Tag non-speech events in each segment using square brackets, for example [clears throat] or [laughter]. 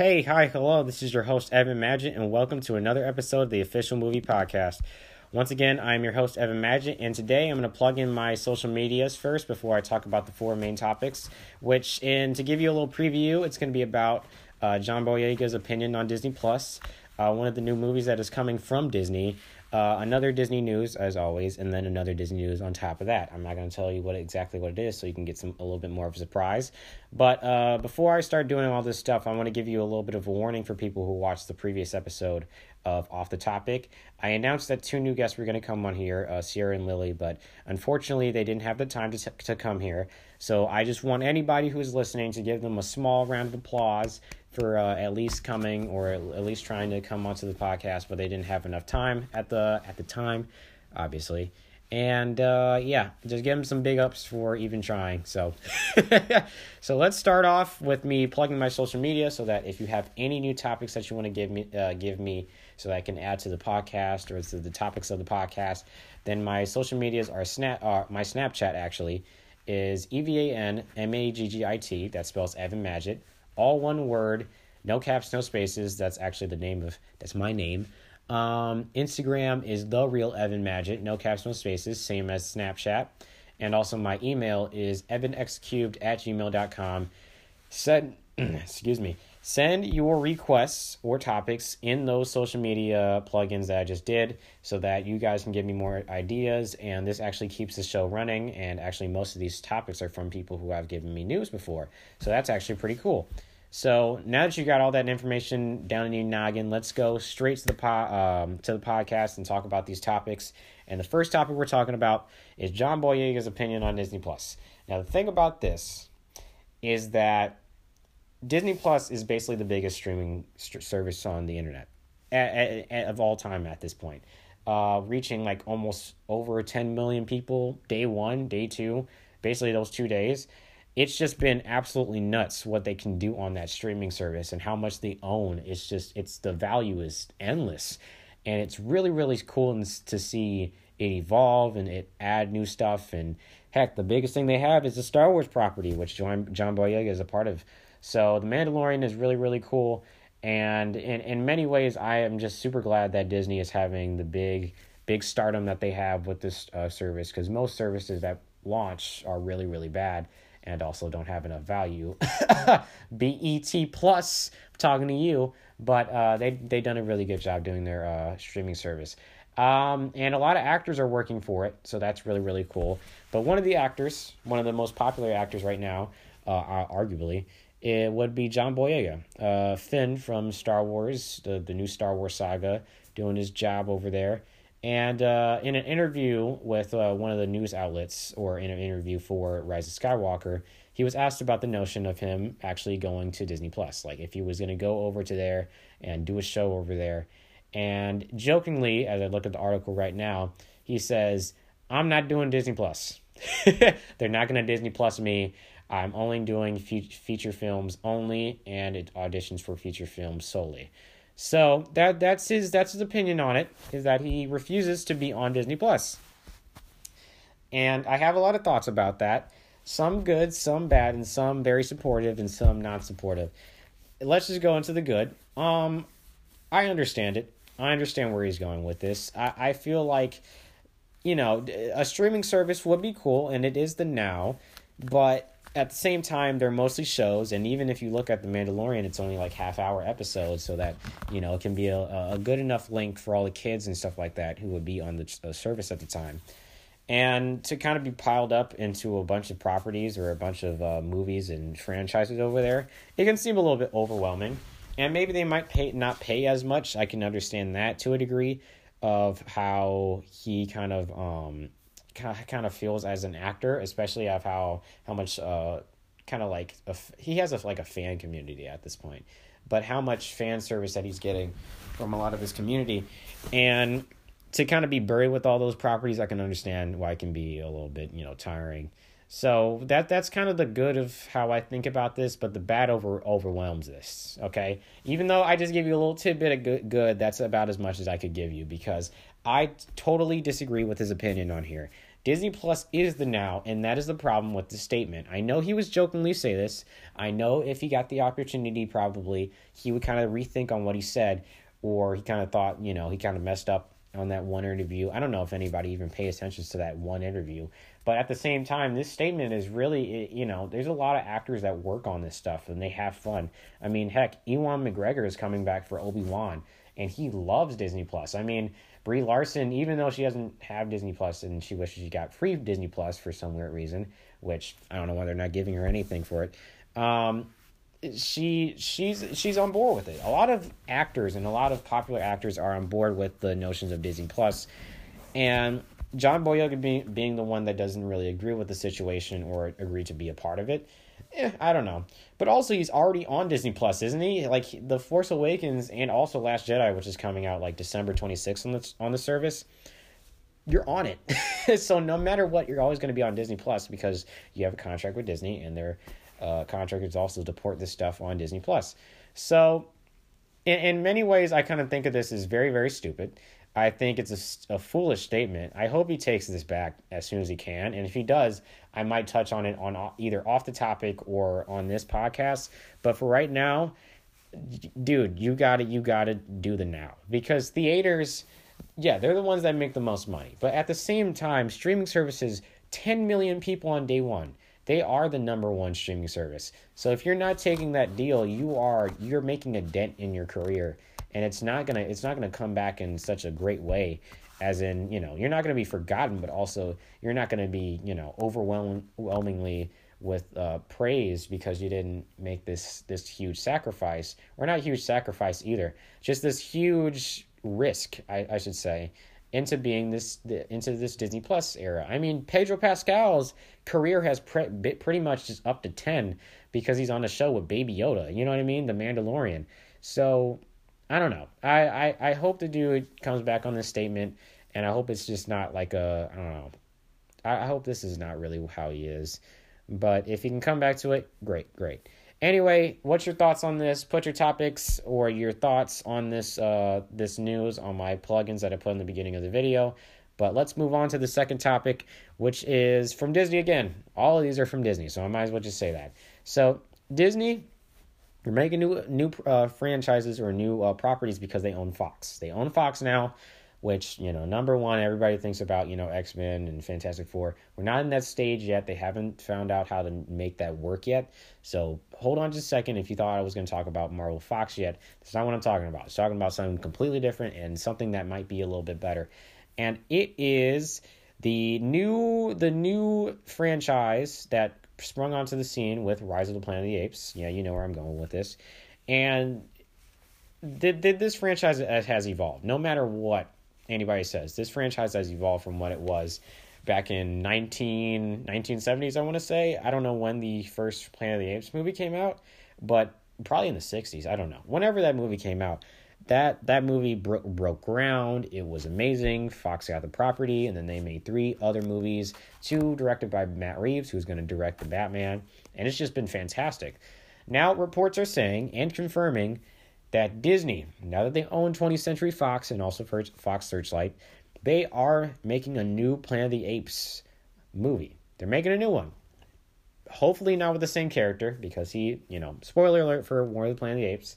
Hey, hi, hello. This is your host, Evan Magid, and welcome to another episode of the Official Movie Podcast. Once again, I'm your host, Evan Magid, and today I'm going to plug in my social medias first before I talk about the four main topics. Which, and to give you a little preview, it's going to be about uh, John Boyega's opinion on Disney Plus, uh, one of the new movies that is coming from Disney. Uh, another Disney news, as always, and then another Disney news on top of that. I'm not going to tell you what exactly what it is, so you can get some a little bit more of a surprise. But uh, before I start doing all this stuff, I want to give you a little bit of a warning for people who watched the previous episode of Off the Topic. I announced that two new guests were going to come on here, uh, Sierra and Lily, but unfortunately they didn't have the time to t- to come here. So I just want anybody who's listening to give them a small round of applause for uh, at least coming or at least trying to come onto the podcast, but they didn't have enough time at the at the time, obviously. And uh, yeah, just give them some big ups for even trying. So, [laughs] so let's start off with me plugging my social media, so that if you have any new topics that you want to give me, uh, give me, so that I can add to the podcast or to the topics of the podcast, then my social medias are snap. Uh, my Snapchat actually is E V A N M A G G I T. That spells Evan Magid all one word, no caps, no spaces. That's actually the name of that's my name. Um, Instagram is the real Evan Magic, no caps, no spaces, same as Snapchat. And also my email is evanxcubed at gmail.com. Send [clears throat] excuse me. Send your requests or topics in those social media plugins that I just did so that you guys can give me more ideas. And this actually keeps the show running. And actually, most of these topics are from people who have given me news before. So that's actually pretty cool. So now that you got all that information down in your noggin, let's go straight to the po- um, to the podcast and talk about these topics. And the first topic we're talking about is John Boyega's opinion on Disney Plus. Now the thing about this is that Disney Plus is basically the biggest streaming st- service on the internet at, at, at, of all time at this point, uh, reaching like almost over 10 million people day one, day two, basically those two days it's just been absolutely nuts what they can do on that streaming service and how much they own. It's just it's the value is endless, and it's really really cool to see it evolve and it add new stuff. And heck, the biggest thing they have is the Star Wars property, which John John Boyega is a part of. So the Mandalorian is really really cool, and in in many ways, I am just super glad that Disney is having the big big stardom that they have with this uh, service because most services that launch are really really bad and also don't have enough value. [laughs] BET Plus, talking to you, but uh, they they done a really good job doing their uh, streaming service. Um, and a lot of actors are working for it, so that's really really cool. But one of the actors, one of the most popular actors right now, uh, arguably, it would be John Boyega, uh, Finn from Star Wars, the the new Star Wars saga, doing his job over there. And uh, in an interview with uh, one of the news outlets, or in an interview for Rise of Skywalker, he was asked about the notion of him actually going to Disney Plus, like if he was going to go over to there and do a show over there. And jokingly, as I look at the article right now, he says, "I'm not doing Disney Plus. [laughs] They're not going to Disney Plus me. I'm only doing fe- feature films only, and it auditions for feature films solely." So that that's his that's his opinion on it is that he refuses to be on Disney Plus. And I have a lot of thoughts about that. Some good, some bad, and some very supportive and some not supportive. Let's just go into the good. Um I understand it. I understand where he's going with this. I, I feel like you know, a streaming service would be cool and it is the now, but at the same time, they're mostly shows, and even if you look at The Mandalorian, it's only like half hour episodes, so that you know it can be a, a good enough link for all the kids and stuff like that who would be on the, the service at the time. And to kind of be piled up into a bunch of properties or a bunch of uh, movies and franchises over there, it can seem a little bit overwhelming. And maybe they might pay not pay as much. I can understand that to a degree of how he kind of um, kind of feels as an actor, especially of how how much uh kind of like a, he has a like a fan community at this point, but how much fan service that he's getting from a lot of his community, and to kind of be buried with all those properties, I can understand why it can be a little bit you know tiring. So that that's kind of the good of how I think about this, but the bad over overwhelms this. Okay, even though I just give you a little tidbit of good, good, that's about as much as I could give you because I totally disagree with his opinion on here. Disney Plus is the now, and that is the problem with the statement. I know he was jokingly say this. I know if he got the opportunity, probably he would kind of rethink on what he said, or he kind of thought, you know, he kind of messed up on that one interview. I don't know if anybody even pays attention to that one interview, but at the same time, this statement is really, you know, there's a lot of actors that work on this stuff and they have fun. I mean, heck, Ewan McGregor is coming back for Obi Wan, and he loves Disney Plus. I mean, Brie Larson, even though she doesn't have Disney Plus and she wishes she got free Disney Plus for some weird reason, which I don't know why they're not giving her anything for it. Um, she she's she's on board with it. A lot of actors and a lot of popular actors are on board with the notions of Disney Plus, and John Boyega being being the one that doesn't really agree with the situation or agree to be a part of it. Eh, I don't know. But also, he's already on Disney Plus, isn't he? Like the Force Awakens and also Last Jedi, which is coming out like December twenty sixth on the on the service. You're on it, [laughs] so no matter what, you're always going to be on Disney Plus because you have a contract with Disney, and they're uh, contractors also to port this stuff on Disney Plus. So, in, in many ways, I kind of think of this as very, very stupid. I think it's a, a foolish statement. I hope he takes this back as soon as he can, and if he does, I might touch on it on uh, either off the topic or on this podcast. But for right now, dude, you got to you got to do the now because theaters, yeah, they're the ones that make the most money. But at the same time, streaming services, 10 million people on day one they are the number one streaming service. So if you're not taking that deal, you are you're making a dent in your career and it's not to it's not to come back in such a great way as in, you know, you're not going to be forgotten, but also you're not going to be, you know, overwhelmingly with uh, praise because you didn't make this this huge sacrifice or not huge sacrifice either just this huge risk I, I should say into being this into this Disney Plus era. I mean, Pedro Pascal's career has pre- pretty much just up to 10 because he's on the show with Baby Yoda. You know what I mean? The Mandalorian. So, I don't know. I, I, I hope the dude comes back on this statement, and I hope it's just not like a, I don't know. I, I hope this is not really how he is. But if he can come back to it, great, great. Anyway, what's your thoughts on this? Put your topics or your thoughts on this uh, this news on my plugins that I put in the beginning of the video. But let's move on to the second topic, which is from Disney again. All of these are from Disney, so I might as well just say that. So Disney, they're making new new uh, franchises or new uh, properties because they own Fox. They own Fox now which you know number one everybody thinks about you know x-men and fantastic four. We're not in that stage yet. They haven't found out how to make that work yet. So hold on just a second. If you thought i was going to talk about marvel fox yet that's not what i'm talking about. I'm talking about something completely different and something that might be a little bit better. And it is the new the new franchise that sprung onto the scene with rise of the planet of the apes. Yeah you know where i'm going with this. And did, did this franchise uh, has evolved. No matter what anybody says. This franchise has evolved from what it was back in 19, 1970s, I want to say. I don't know when the first Planet of the Apes movie came out, but probably in the 60s. I don't know. Whenever that movie came out, that that movie broke broke ground. It was amazing. Fox got the property, and then they made three other movies, two directed by Matt Reeves, who's going to direct the Batman, and it's just been fantastic. Now reports are saying and confirming that Disney, now that they own 20th Century Fox and also Fox Searchlight, they are making a new Planet of the Apes movie. They're making a new one. Hopefully not with the same character because he, you know, spoiler alert for War of the Planet of the Apes.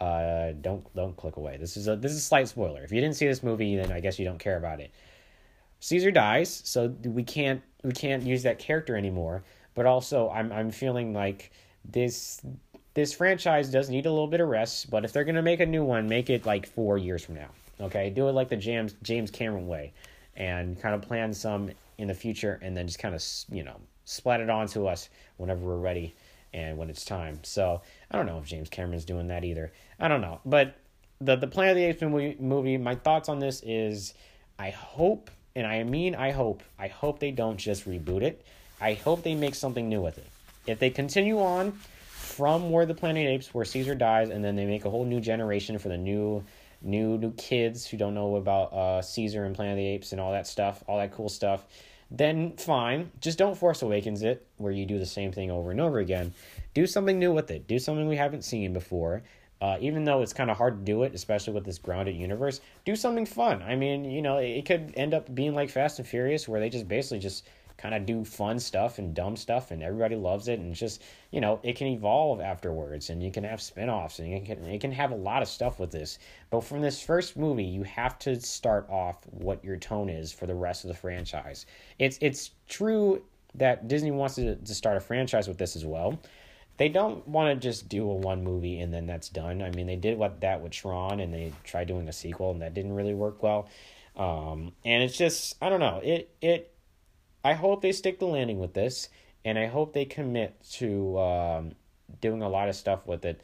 Uh, don't don't click away. This is a this is a slight spoiler. If you didn't see this movie, then I guess you don't care about it. Caesar dies, so we can't we can't use that character anymore. But also, I'm I'm feeling like this this franchise does need a little bit of rest, but if they're going to make a new one, make it like four years from now. Okay, do it like the James James Cameron way, and kind of plan some in the future, and then just kind of you know splat it onto us whenever we're ready and when it's time. So I don't know if James Cameron's doing that either. I don't know, but the the Planet of the Apes movie, movie. My thoughts on this is, I hope, and I mean I hope, I hope they don't just reboot it. I hope they make something new with it. If they continue on from where the Planet Apes, where Caesar dies, and then they make a whole new generation for the new new new kids who don't know about uh, Caesar and Planet of the Apes and all that stuff, all that cool stuff. Then fine, just don't Force Awakens it, where you do the same thing over and over again. Do something new with it. Do something we haven't seen before. Uh, even though it's kind of hard to do it, especially with this grounded universe, do something fun. I mean, you know, it, it could end up being like Fast and Furious, where they just basically just kind of do fun stuff and dumb stuff, and everybody loves it, and just you know, it can evolve afterwards, and you can have spin-offs, and you can it can have a lot of stuff with this. But from this first movie, you have to start off what your tone is for the rest of the franchise. It's it's true that Disney wants to, to start a franchise with this as well they don't want to just do a one movie and then that's done. I mean, they did what that with Tron and they tried doing a sequel and that didn't really work well. Um, and it's just I don't know. It it I hope they stick the landing with this and I hope they commit to um, doing a lot of stuff with it.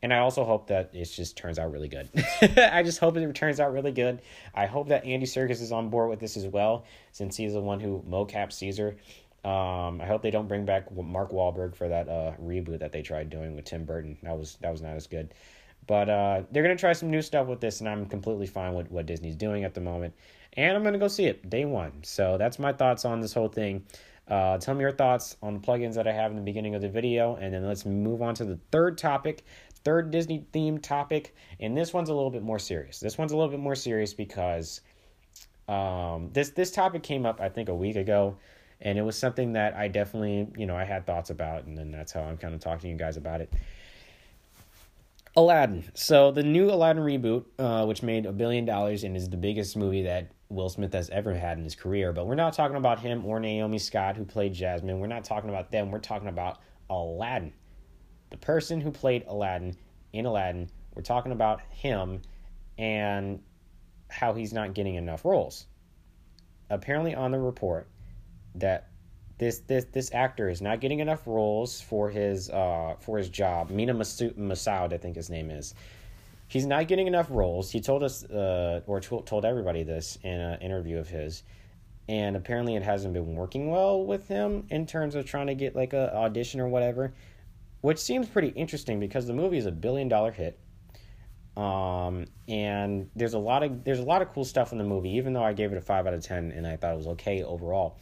And I also hope that it just turns out really good. [laughs] I just hope it turns out really good. I hope that Andy Serkis is on board with this as well, since he's the one who mocap Caesar. Um, I hope they don't bring back Mark Wahlberg for that uh, reboot that they tried doing with Tim Burton. That was that was not as good. But uh, they're gonna try some new stuff with this, and I'm completely fine with what Disney's doing at the moment. And I'm gonna go see it day one. So that's my thoughts on this whole thing. Uh, tell me your thoughts on the plugins that I have in the beginning of the video, and then let's move on to the third topic, third Disney themed topic. And this one's a little bit more serious. This one's a little bit more serious because um, this this topic came up I think a week ago and it was something that I definitely, you know, I had thoughts about, and then that's how I'm kind of talking to you guys about it. Aladdin. So the new Aladdin reboot, uh, which made a billion dollars and is the biggest movie that Will Smith has ever had in his career. But we're not talking about him or Naomi Scott, who played Jasmine. We're not talking about them. We're talking about Aladdin, the person who played Aladdin in Aladdin. We're talking about him and how he's not getting enough roles. Apparently, on the report, that this this this actor is not getting enough roles for his uh for his job. Mena Massoud, I think his name is. He's not getting enough roles. He told us uh or t- told everybody this in an interview of his. And apparently it hasn't been working well with him in terms of trying to get like a audition or whatever, which seems pretty interesting because the movie is a billion dollar hit. Um, and there's a lot of there's a lot of cool stuff in the movie, even though I gave it a five out of ten and I thought it was okay overall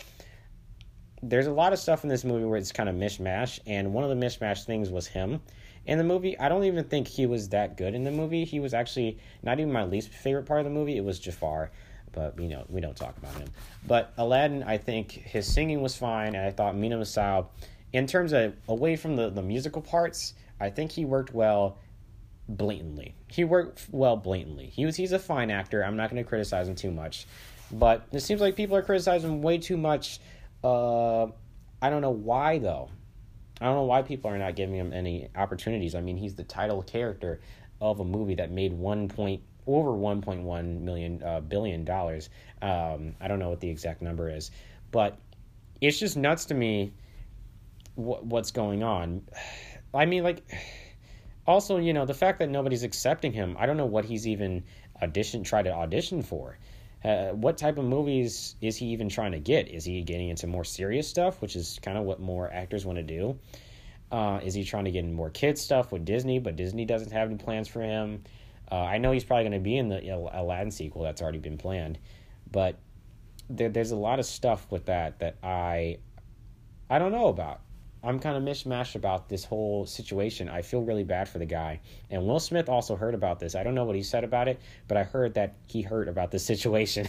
there's a lot of stuff in this movie where it's kind of mishmash, and one of the mishmash things was him. In the movie, I don't even think he was that good in the movie. He was actually not even my least favorite part of the movie. It was Jafar, but you know we don't talk about him. But Aladdin, I think his singing was fine, and I thought Mena Massoud, in terms of away from the the musical parts, I think he worked well blatantly. He worked well blatantly. He was he's a fine actor. I'm not going to criticize him too much, but it seems like people are criticizing way too much uh, I don't know why though. I don't know why people are not giving him any opportunities. I mean, he's the title character of a movie that made one point over 1.1 million uh, billion dollars. Um, I don't know what the exact number is, but it's just nuts to me what, what's going on. [sighs] I mean, like, [sighs] also, you know, the fact that nobody's accepting him. I don't know what he's even audition tried to audition for. Uh, what type of movies is he even trying to get? Is he getting into more serious stuff, which is kind of what more actors want to do? Uh, is he trying to get more kids stuff with Disney, but Disney doesn't have any plans for him? Uh, I know he's probably going to be in the Aladdin sequel that's already been planned, but there, there's a lot of stuff with that that I I don't know about. I'm kind of mishmashed about this whole situation. I feel really bad for the guy. And Will Smith also heard about this. I don't know what he said about it, but I heard that he heard about this [laughs] situation.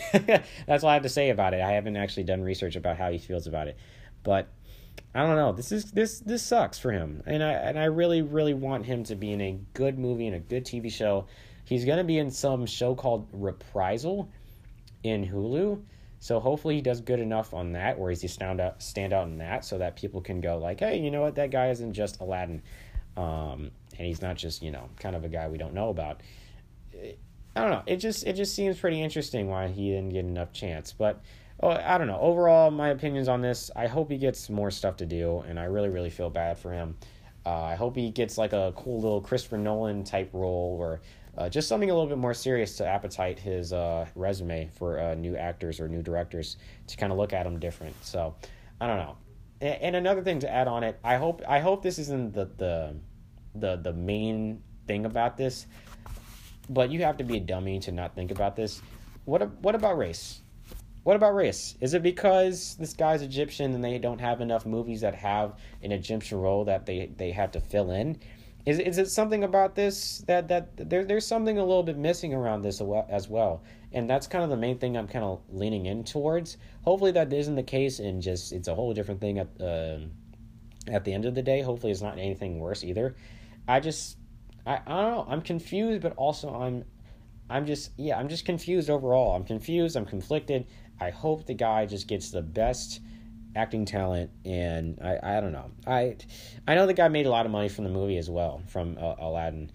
That's all I have to say about it. I haven't actually done research about how he feels about it. But I don't know. This is this this sucks for him. And I and I really really want him to be in a good movie and a good TV show. He's going to be in some show called Reprisal in Hulu so hopefully he does good enough on that, where he's stand out stand out in that, so that people can go like, hey, you know what, that guy isn't just Aladdin, um, and he's not just you know kind of a guy we don't know about. I don't know. It just it just seems pretty interesting why he didn't get enough chance, but. Oh, I don't know. Overall, my opinions on this. I hope he gets more stuff to do, and I really, really feel bad for him. Uh, I hope he gets like a cool little Christopher Nolan type role, or uh, just something a little bit more serious to appetite his uh, resume for uh, new actors or new directors to kind of look at him different. So I don't know. And, and, another thing to add on it, I hope I hope this isn't the the the the main thing about this, but you have to be a dummy to not think about this. What what about race? What about race? Is it because this guy's Egyptian and they don't have enough movies that have an Egyptian role that they, they have to fill in? Is is it something about this that that there there's something a little bit missing around this as well, and that's kind of the main thing I'm kind of leaning in towards. Hopefully that isn't the case, and just it's a whole different thing at uh, at the end of the day. Hopefully it's not anything worse either. I just I, I don't know. I'm confused, but also I'm I'm just yeah, I'm just confused overall. I'm confused, I'm conflicted. I hope the guy just gets the best acting talent and I, I don't know. I I know the guy made a lot of money from the movie as well from uh, Aladdin.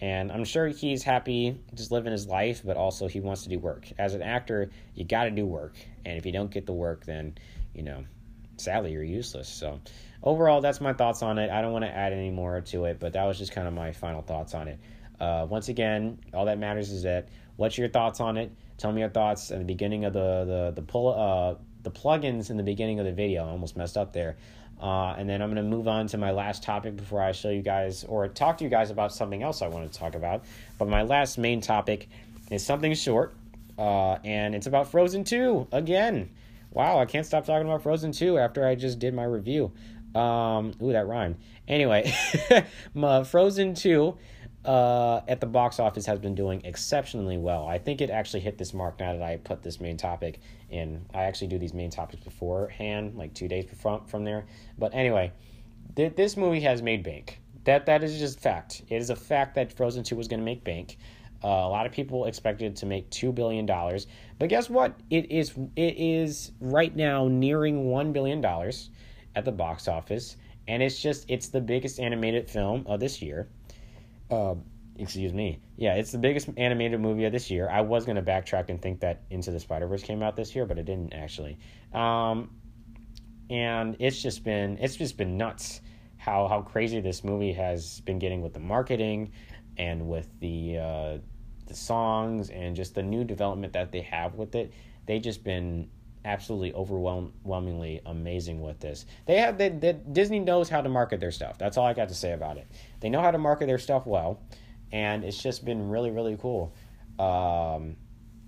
And I'm sure he's happy just living his life, but also he wants to do work. As an actor, you got to do work. And if you don't get the work, then, you know, sadly, you're useless. So, overall, that's my thoughts on it. I don't want to add any more to it, but that was just kind of my final thoughts on it. Uh, once again, all that matters is that what's your thoughts on it? Tell me your thoughts at the beginning of the the the pull uh the plugins in the beginning of the video. I almost messed up there. Uh, and then I'm going to move on to my last topic before I show you guys or talk to you guys about something else I want to talk about. But my last main topic is something short, uh, and it's about Frozen 2 again. Wow, I can't stop talking about Frozen 2 after I just did my review. Um, ooh, that rhymed. Anyway, [laughs] Frozen 2 uh, at the box office has been doing exceptionally well. I think it actually hit this mark now that I put this main topic in. I actually do these main topics beforehand, like two days from from there. But anyway, th- this movie has made bank. That that is just fact. It is a fact that Frozen Two was going to make bank. Uh, a lot of people expected to make two billion dollars, but guess what? It is it is right now nearing one billion dollars at the box office, and it's just it's the biggest animated film of this year. Uh, excuse me. Yeah, it's the biggest animated movie of this year. I was to backtrack and think that Into the Spider Verse came out this year, but it didn't actually. Um, and it's just been it's just been nuts how how crazy this movie has been getting with the marketing and with the uh, the songs and just the new development that they have with it. They just been absolutely overwhelmingly amazing with this. They have they, they, Disney knows how to market their stuff. That's all I got to say about it. They know how to market their stuff well, and it's just been really really cool um,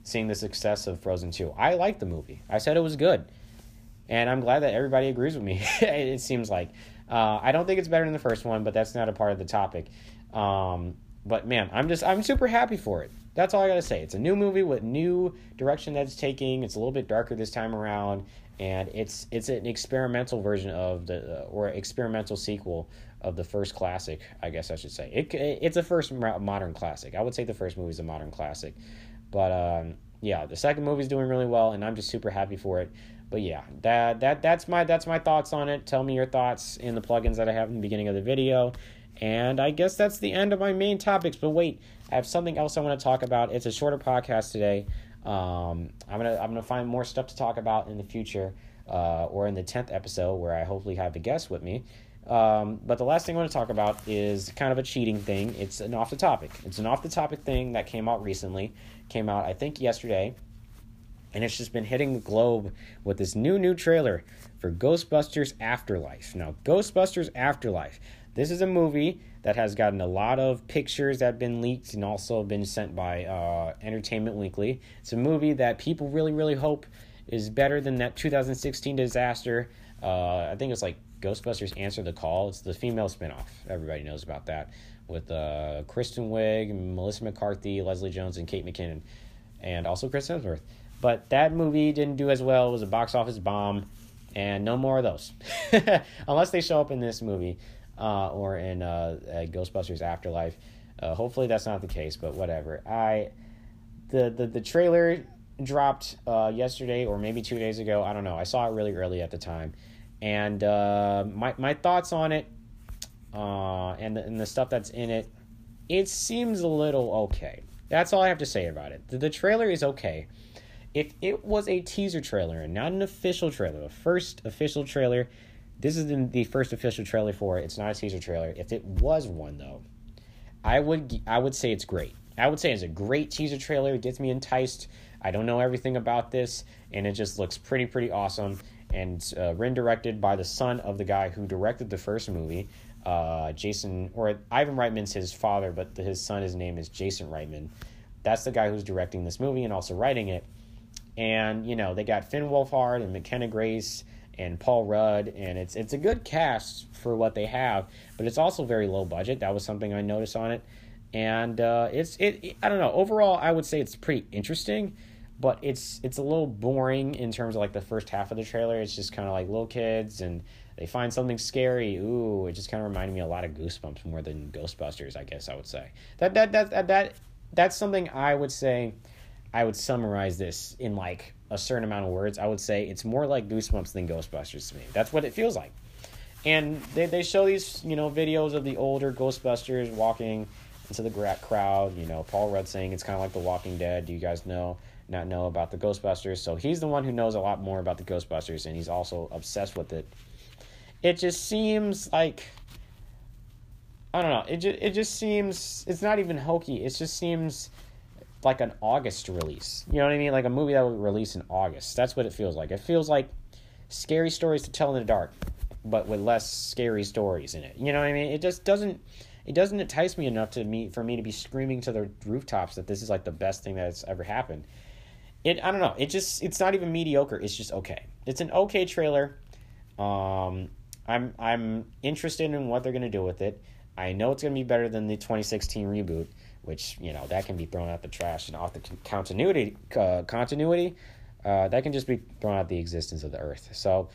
seeing the success of Frozen Two. I like the movie. I said it was good, and I'm glad that everybody agrees with me. [laughs] it seems like uh, I don't think it's better than the first one, but that's not a part of the topic. Um, but man, I'm just I'm super happy for it. That's all I gotta say. It's a new movie with new direction that it's taking. It's a little bit darker this time around, and it's it's an experimental version of the uh, or experimental sequel of the first classic. I guess I should say it. It's a first modern classic. I would say the first movie is a modern classic, but um, yeah, the second movie is doing really well, and I'm just super happy for it. But yeah, that that that's my that's my thoughts on it. Tell me your thoughts in the plugins that I have in the beginning of the video. And I guess that's the end of my main topics. But wait, I have something else I want to talk about. It's a shorter podcast today. Um, I'm gonna I'm gonna find more stuff to talk about in the future, uh, or in the tenth episode where I hopefully have a guest with me. Um, but the last thing I want to talk about is kind of a cheating thing. It's an off the topic. It's an off the topic thing that came out recently. Came out I think yesterday, and it's just been hitting the globe with this new new trailer for Ghostbusters Afterlife. Now, Ghostbusters Afterlife. This is a movie that has gotten a lot of pictures that have been leaked and also been sent by uh, Entertainment Weekly. It's a movie that people really, really hope is better than that 2016 disaster. Uh, I think it's like Ghostbusters Answer the Call. It's the female spinoff. Everybody knows about that with uh, Kristen Wiig, Melissa McCarthy, Leslie Jones, and Kate McKinnon, and also Chris Hemsworth. But that movie didn't do as well. It was a box office bomb, and no more of those, [laughs] unless they show up in this movie uh, or in uh, Ghostbusters Afterlife. Uh, hopefully that's not the case, but whatever. I the the, the trailer dropped uh, yesterday or maybe two days ago. I don't know. I saw it really early at the time, and uh, my my thoughts on it and the, and the stuff that's in it. It seems a little okay. That's all I have to say about it. The, the trailer is okay. If it was a teaser trailer and not an official trailer, the first official trailer, this is the first official trailer for it. It's not a teaser trailer. If it was one though, I would I would say it's great. I would say it's a great teaser trailer. It gets me enticed. I don't know everything about this, and it just looks pretty pretty awesome. And uh, written directed by the son of the guy who directed the first movie, uh, Jason or Ivan Reitman's his father, but the, his son his name is Jason Reitman. That's the guy who's directing this movie and also writing it. And you know they got Finn Wolfhard and McKenna Grace and Paul Rudd, and it's it's a good cast for what they have, but it's also very low budget. That was something I noticed on it, and uh, it's it. I don't know. Overall, I would say it's pretty interesting, but it's it's a little boring in terms of like the first half of the trailer. It's just kind of like little kids and they find something scary. Ooh, it just kind of reminded me a lot of Goosebumps more than Ghostbusters. I guess I would say that that that that, that that's something I would say. I would summarize this in like a certain amount of words, I would say it's more like Goosebumps than Ghostbusters to me. That's what it feels like. And they, they show these, you know, videos of the older Ghostbusters walking into the crowd. You know, Paul Rudd saying it's kind of like The Walking Dead. Do you guys know, not know about the Ghostbusters? So he's the one who knows a lot more about the Ghostbusters, and he's also obsessed with it. It just seems like I don't know. It just, it just seems it's not even hokey. It just seems like an August release. You know what I mean? Like a movie that would release in August. That's what it feels like. It feels like scary stories to tell in the dark, but with less scary stories in it. You know what I mean? It just doesn't it doesn't entice me enough to me for me to be screaming to the rooftops that this is like the best thing that's ever happened. It I don't know. It just it's not even mediocre. It's just okay. It's an okay trailer. Um I'm I'm interested in what they're going to do with it. I know it's going to be better than the 2016 reboot which you know that can be thrown out the trash and off the continuity uh, continuity uh, that can just be thrown out the existence of the earth. So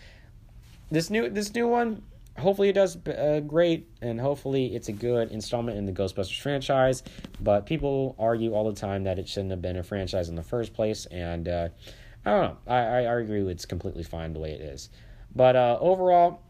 this new this new one hopefully it does uh, great and hopefully it's a good installment in the ghostbusters franchise but people argue all the time that it shouldn't have been a franchise in the first place and uh, i don't know. I, I, I agree it's completely fine the way it is. But uh, overall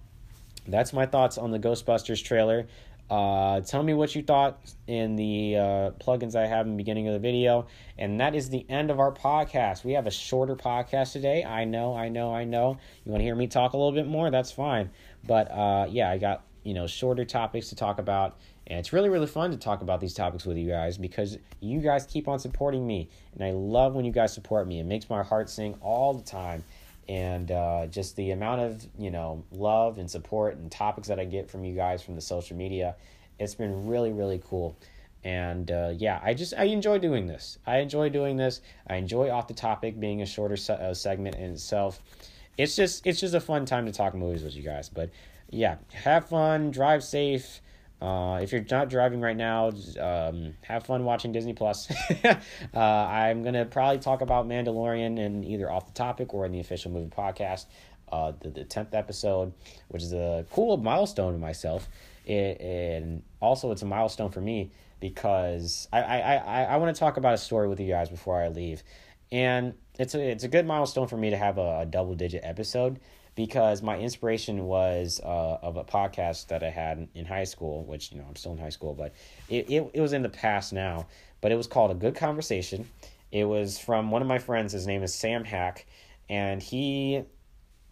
that's my thoughts on the ghostbusters trailer uh, tell me what you thought in the uh, plugins I have in the beginning of the video. And that is the end of our podcast. We have a shorter podcast today. I know, I know, I know. You want to hear me talk a little bit more? That's fine. But uh, yeah, I got, you know, shorter topics to talk about. And it's really, really fun to talk about these topics with you guys because you guys keep on supporting me. And I love when you guys support me. It makes my heart sing all the time and uh, just the amount of you know love and support and topics that I get from you guys from the social media, it's been really really cool. And uh, yeah, I just I enjoy doing this. I enjoy doing this. I enjoy off the topic being a shorter se- uh, segment in itself. It's just it's just a fun time to talk movies with you guys. But yeah, have fun, drive safe. Uh, if you're not driving right now, um, have fun watching Disney Plus. [laughs] uh, I'm gonna probably talk about Mandalorian in either off the topic or in the official movie podcast. Uh, the the tenth episode, which is a cool milestone to myself, it, and also it's a milestone for me because I I, I, I want to talk about a story with you guys before I leave, and it's a it's a good milestone for me to have a, a double digit episode because my inspiration was uh, of a podcast that I had in high school, which you know I'm still in high school, but it, it it was in the past now. But it was called a good conversation. It was from one of my friends. His name is Sam Hack, and he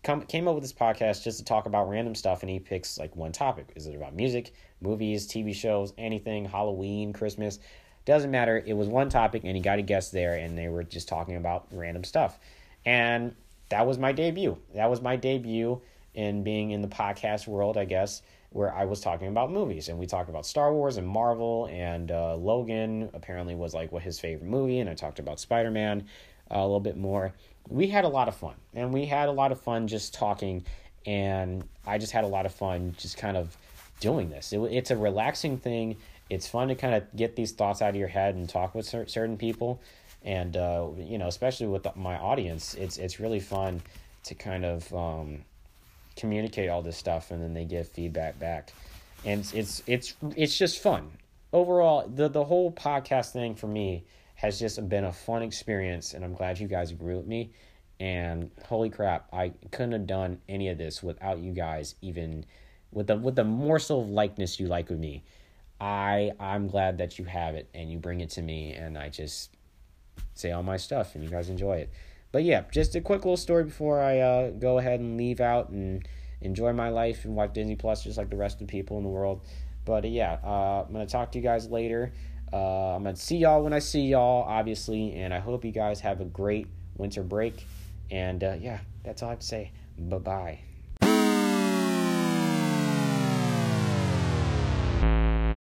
come came up with this podcast just to talk about random stuff. And he picks like one topic: is it about music, movies, TV shows, anything, Halloween, Christmas? Doesn't matter. It was one topic, and he got a guest there, and they were just talking about random stuff. And that was my debut. That was my debut in being in the podcast world, I guess, where I was talking about movies. And we talked about Star Wars and Marvel, and uh, Logan apparently was like what his favorite movie, and I talked about Spider Man uh, a little bit more. We had a lot of fun, and we had a lot of fun just talking, and I just had a lot of fun just kind of doing this. It, it's a relaxing thing. It's fun to kind of get these thoughts out of your head and talk with certain people and uh, you know, especially with the, my audience, it's it's really fun to kind of um, communicate all this stuff, and then they give feedback back, and it's it's it's, it's just fun overall. The the whole podcast thing for me has just been a fun experience, and I'm glad you guys agree with me. And holy crap, I couldn't have done any of this without you guys, even with the with the morsel of likeness you like with me. I I'm glad that you have it and you bring it to me, and I just say all my stuff and you guys enjoy it. But yeah, just a quick little story before I uh, go ahead and leave out and enjoy my life and watch Disney Plus just like the rest of the people in the world. But uh, yeah, uh, I'm going to talk to you guys later. Uh, I'm going to see y'all when I see y'all, obviously. And I hope you guys have a great winter break. And uh, yeah, that's all I have to say. Bye bye.